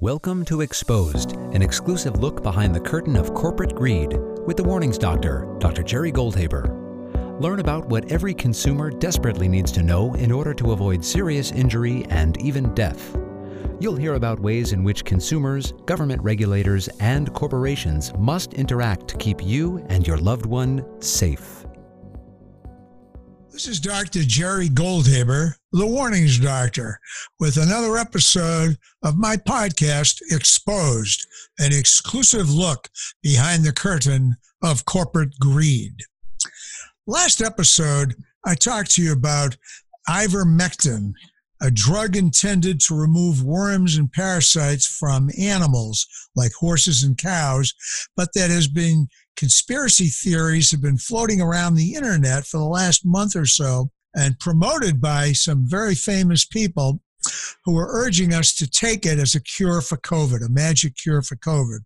Welcome to Exposed, an exclusive look behind the curtain of corporate greed with the warnings doctor, Dr. Jerry Goldhaber. Learn about what every consumer desperately needs to know in order to avoid serious injury and even death. You'll hear about ways in which consumers, government regulators, and corporations must interact to keep you and your loved one safe. This is Dr. Jerry Goldhaber, the Warnings Doctor, with another episode of my podcast, Exposed, an exclusive look behind the curtain of corporate greed. Last episode, I talked to you about ivermectin, a drug intended to remove worms and parasites from animals like horses and cows, but that has been conspiracy theories have been floating around the internet for the last month or so and promoted by some very famous people who are urging us to take it as a cure for COVID, a magic cure for COVID.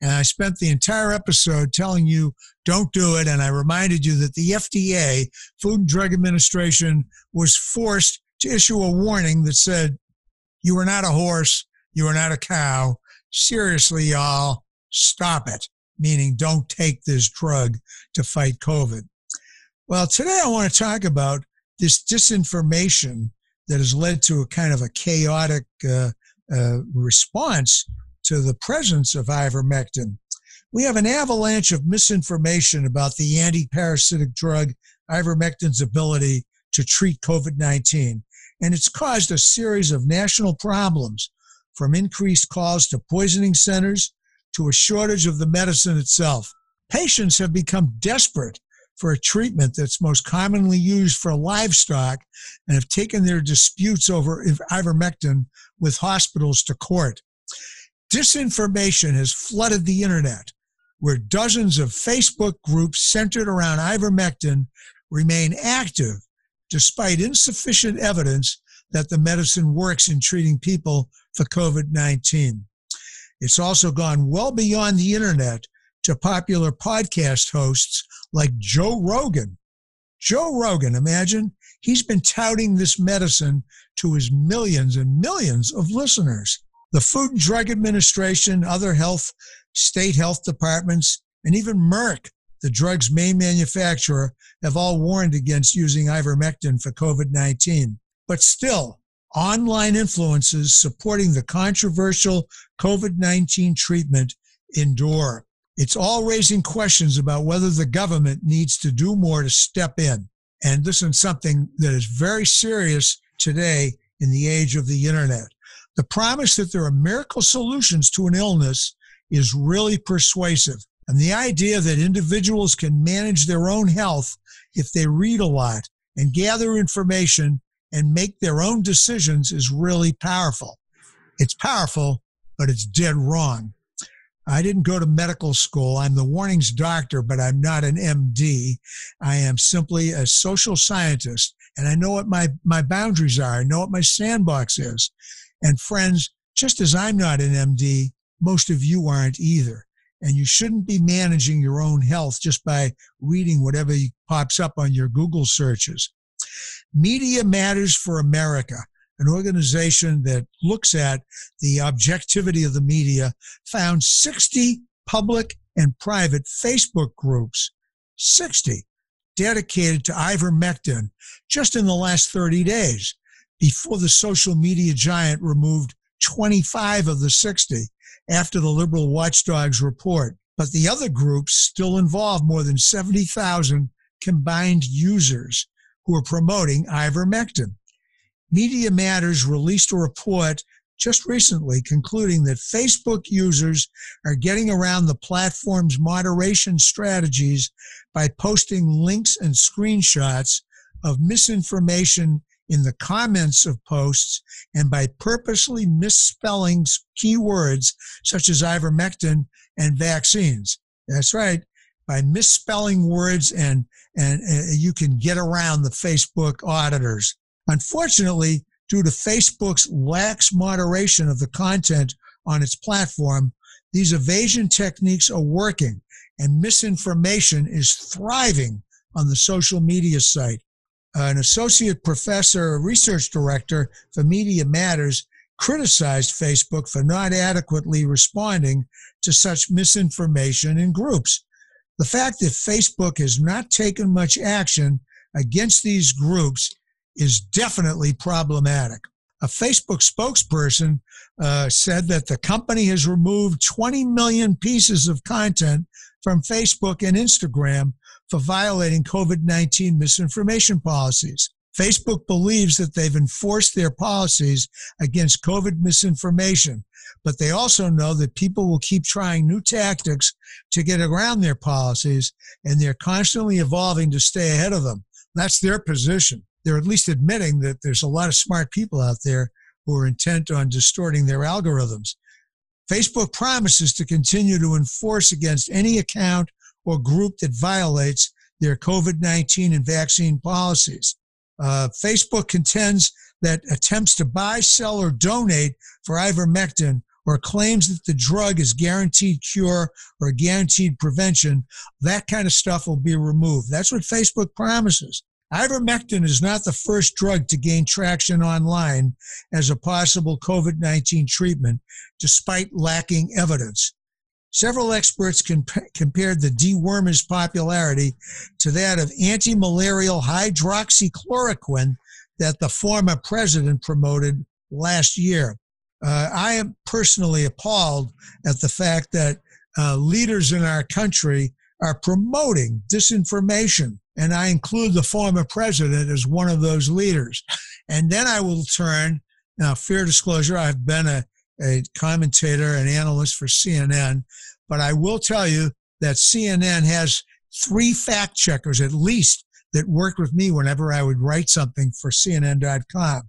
And I spent the entire episode telling you don't do it. And I reminded you that the FDA, Food and Drug Administration, was forced to issue a warning that said, you are not a horse, you are not a cow. Seriously, y'all, stop it meaning don't take this drug to fight COVID. Well, today I want to talk about this disinformation that has led to a kind of a chaotic uh, uh, response to the presence of ivermectin. We have an avalanche of misinformation about the anti-parasitic drug ivermectin's ability to treat COVID-19, and it's caused a series of national problems from increased calls to poisoning centers to a shortage of the medicine itself. Patients have become desperate for a treatment that's most commonly used for livestock and have taken their disputes over ivermectin with hospitals to court. Disinformation has flooded the internet, where dozens of Facebook groups centered around ivermectin remain active despite insufficient evidence that the medicine works in treating people for COVID 19. It's also gone well beyond the internet to popular podcast hosts like Joe Rogan. Joe Rogan, imagine, he's been touting this medicine to his millions and millions of listeners. The Food and Drug Administration, other health, state health departments, and even Merck, the drug's main manufacturer, have all warned against using ivermectin for COVID 19. But still, online influences supporting the controversial COVID 19 treatment endure. It's all raising questions about whether the government needs to do more to step in. And this is something that is very serious today in the age of the internet. The promise that there are miracle solutions to an illness is really persuasive. And the idea that individuals can manage their own health if they read a lot and gather information and make their own decisions is really powerful. It's powerful, but it's dead wrong. I didn't go to medical school. I'm the warnings doctor, but I'm not an MD. I am simply a social scientist, and I know what my, my boundaries are. I know what my sandbox is. And friends, just as I'm not an MD, most of you aren't either. And you shouldn't be managing your own health just by reading whatever pops up on your Google searches. Media Matters for America, an organization that looks at the objectivity of the media, found 60 public and private Facebook groups, 60 dedicated to ivermectin just in the last 30 days before the social media giant removed 25 of the 60 after the liberal watchdogs report. But the other groups still involve more than 70,000 combined users who are promoting ivermectin. Media Matters released a report just recently concluding that Facebook users are getting around the platform's moderation strategies by posting links and screenshots of misinformation in the comments of posts and by purposely misspelling keywords such as ivermectin and vaccines. That's right by misspelling words and, and, you can get around the Facebook auditors. Unfortunately, due to Facebook's lax moderation of the content on its platform, these evasion techniques are working and misinformation is thriving on the social media site. an associate professor, research director for Media Matters, criticized Facebook for not adequately responding to such misinformation in groups. The fact that Facebook has not taken much action against these groups is definitely problematic. A Facebook spokesperson uh, said that the company has removed 20 million pieces of content from Facebook and Instagram for violating COVID 19 misinformation policies. Facebook believes that they've enforced their policies against COVID misinformation, but they also know that people will keep trying new tactics to get around their policies, and they're constantly evolving to stay ahead of them. That's their position. They're at least admitting that there's a lot of smart people out there who are intent on distorting their algorithms. Facebook promises to continue to enforce against any account or group that violates their COVID 19 and vaccine policies. Uh, Facebook contends that attempts to buy, sell, or donate for ivermectin or claims that the drug is guaranteed cure or guaranteed prevention, that kind of stuff will be removed. That's what Facebook promises. Ivermectin is not the first drug to gain traction online as a possible COVID 19 treatment, despite lacking evidence. Several experts comp- compared the dewormer's popularity to that of anti malarial hydroxychloroquine that the former president promoted last year. Uh, I am personally appalled at the fact that uh, leaders in our country are promoting disinformation and I include the former president as one of those leaders. And then I will turn, now, fair disclosure, I've been a, a commentator and analyst for CNN, but I will tell you that CNN has three fact checkers at least that worked with me whenever I would write something for CNN.com.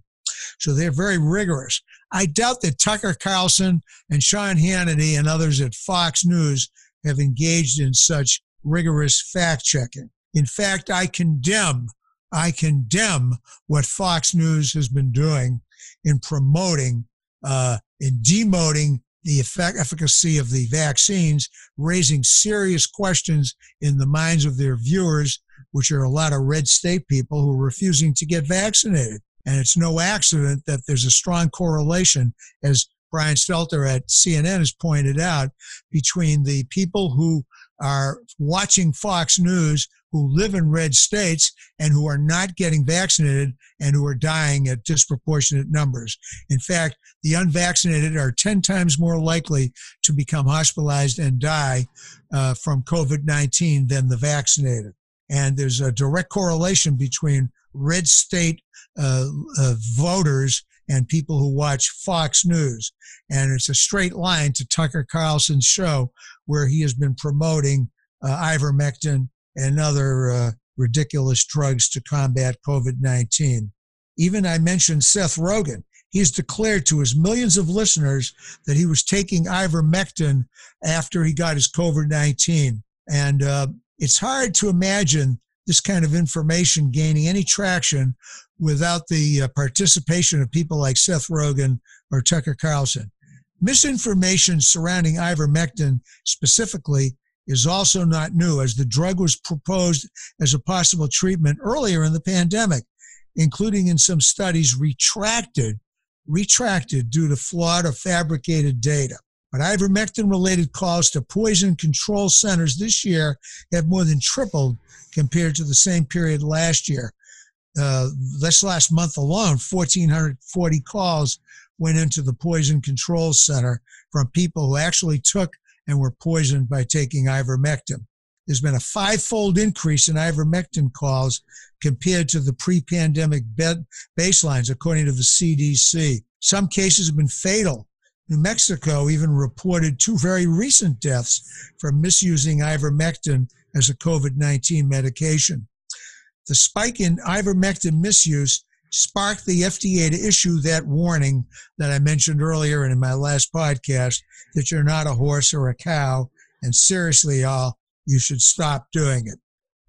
So they're very rigorous. I doubt that Tucker Carlson and Sean Hannity and others at Fox News have engaged in such rigorous fact checking. In fact, I condemn, I condemn what Fox News has been doing in promoting, uh, in demoting the effect, efficacy of the vaccines, raising serious questions in the minds of their viewers, which are a lot of red state people who are refusing to get vaccinated. And it's no accident that there's a strong correlation, as Brian Stelter at CNN has pointed out, between the people who are watching Fox News who live in red states and who are not getting vaccinated and who are dying at disproportionate numbers. In fact, the unvaccinated are 10 times more likely to become hospitalized and die uh, from COVID 19 than the vaccinated. And there's a direct correlation between red state uh, uh, voters and people who watch Fox News. And it's a straight line to Tucker Carlson's show where he has been promoting uh, ivermectin and other uh, ridiculous drugs to combat COVID 19. Even I mentioned Seth Rogen. He's declared to his millions of listeners that he was taking ivermectin after he got his COVID 19. And uh, it's hard to imagine this kind of information gaining any traction without the uh, participation of people like Seth Rogen or Tucker Carlson. Misinformation surrounding ivermectin specifically is also not new, as the drug was proposed as a possible treatment earlier in the pandemic, including in some studies retracted, retracted due to flawed or fabricated data. But ivermectin related calls to poison control centers this year have more than tripled compared to the same period last year. Uh, this last month alone, 1,440 calls went into the poison control center from people who actually took and were poisoned by taking ivermectin. There's been a five-fold increase in ivermectin calls compared to the pre-pandemic baselines, according to the CDC. Some cases have been fatal. New Mexico even reported two very recent deaths from misusing ivermectin as a COVID 19 medication. The spike in ivermectin misuse sparked the FDA to issue that warning that I mentioned earlier and in my last podcast that you're not a horse or a cow, and seriously, y'all, you should stop doing it.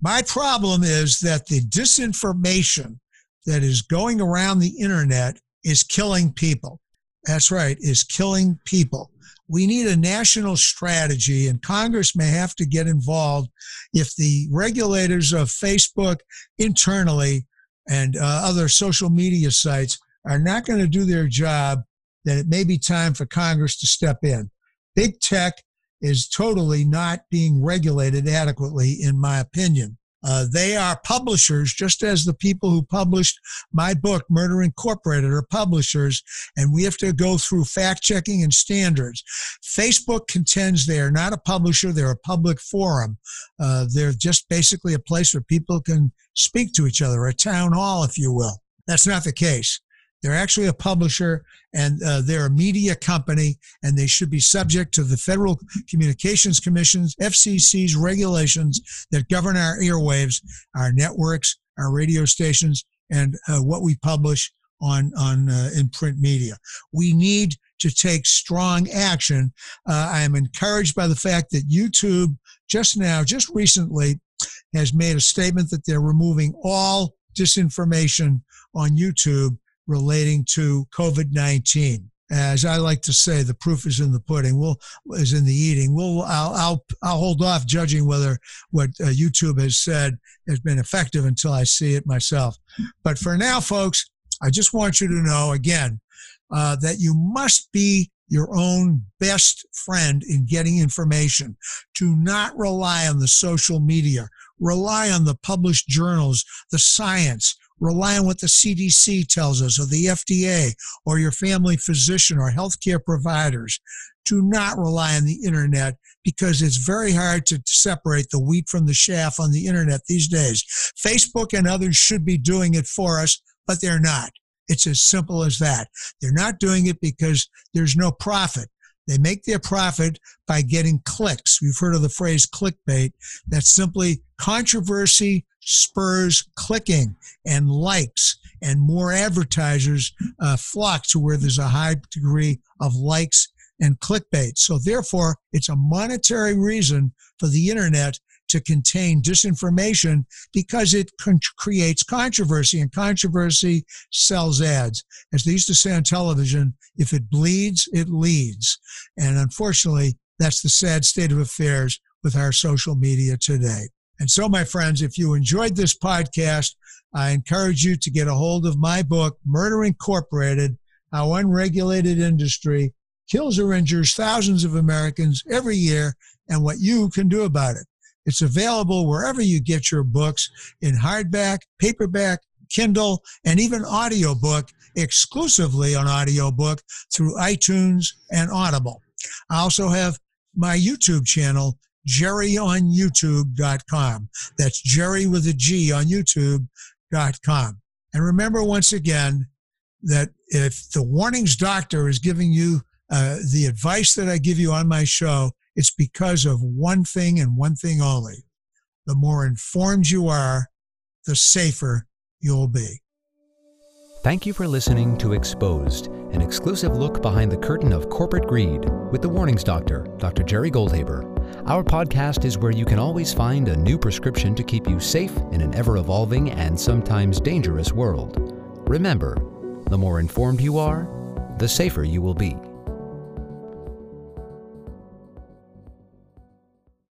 My problem is that the disinformation that is going around the internet is killing people. That's right, is killing people. We need a national strategy, and Congress may have to get involved if the regulators of Facebook internally and uh, other social media sites are not going to do their job then it may be time for Congress to step in. Big tech is totally not being regulated adequately, in my opinion. Uh, they are publishers, just as the people who published my book, Murder Incorporated, are publishers, and we have to go through fact checking and standards. Facebook contends they are not a publisher, they're a public forum. Uh, they're just basically a place where people can speak to each other, a town hall, if you will. That's not the case. They're actually a publisher and uh, they're a media company and they should be subject to the Federal Communications Commission's FCC's regulations that govern our airwaves, our networks, our radio stations, and uh, what we publish on on uh, in print media. We need to take strong action. Uh, I am encouraged by the fact that YouTube just now, just recently, has made a statement that they're removing all disinformation on YouTube relating to COVID 19. As I like to say, the proof is in the pudding. We'll is in the eating. We'll I'll I'll, I'll hold off judging whether what uh, YouTube has said has been effective until I see it myself. But for now, folks, I just want you to know again uh, that you must be your own best friend in getting information. To not rely on the social media, rely on the published journals, the science, rely on what the CDC tells us or the FDA or your family physician or healthcare providers. Do not rely on the internet because it's very hard to separate the wheat from the chaff on the internet these days. Facebook and others should be doing it for us, but they're not. It's as simple as that. They're not doing it because there's no profit. They make their profit by getting clicks. We've heard of the phrase clickbait. That's simply controversy spurs clicking and likes, and more advertisers uh, flock to where there's a high degree of likes and clickbait. So, therefore, it's a monetary reason for the internet to contain disinformation because it con- creates controversy, and controversy sells ads. As they used to say on television, if it bleeds, it leads. And unfortunately, that's the sad state of affairs with our social media today. And so, my friends, if you enjoyed this podcast, I encourage you to get a hold of my book, Murder Incorporated How Unregulated Industry Kills or Injures Thousands of Americans Every Year and What You Can Do About It. It's available wherever you get your books in hardback, paperback, Kindle, and even audiobook exclusively on audiobook through iTunes and Audible. I also have my YouTube channel, jerryonyoutube.com. That's Jerry with a G on YouTube.com. And remember once again that if the warnings doctor is giving you uh, the advice that I give you on my show, it's because of one thing and one thing only. The more informed you are, the safer you'll be. Thank you for listening to Exposed, an exclusive look behind the curtain of corporate greed with the Warnings Doctor, Dr. Jerry Goldhaber. Our podcast is where you can always find a new prescription to keep you safe in an ever evolving and sometimes dangerous world. Remember, the more informed you are, the safer you will be.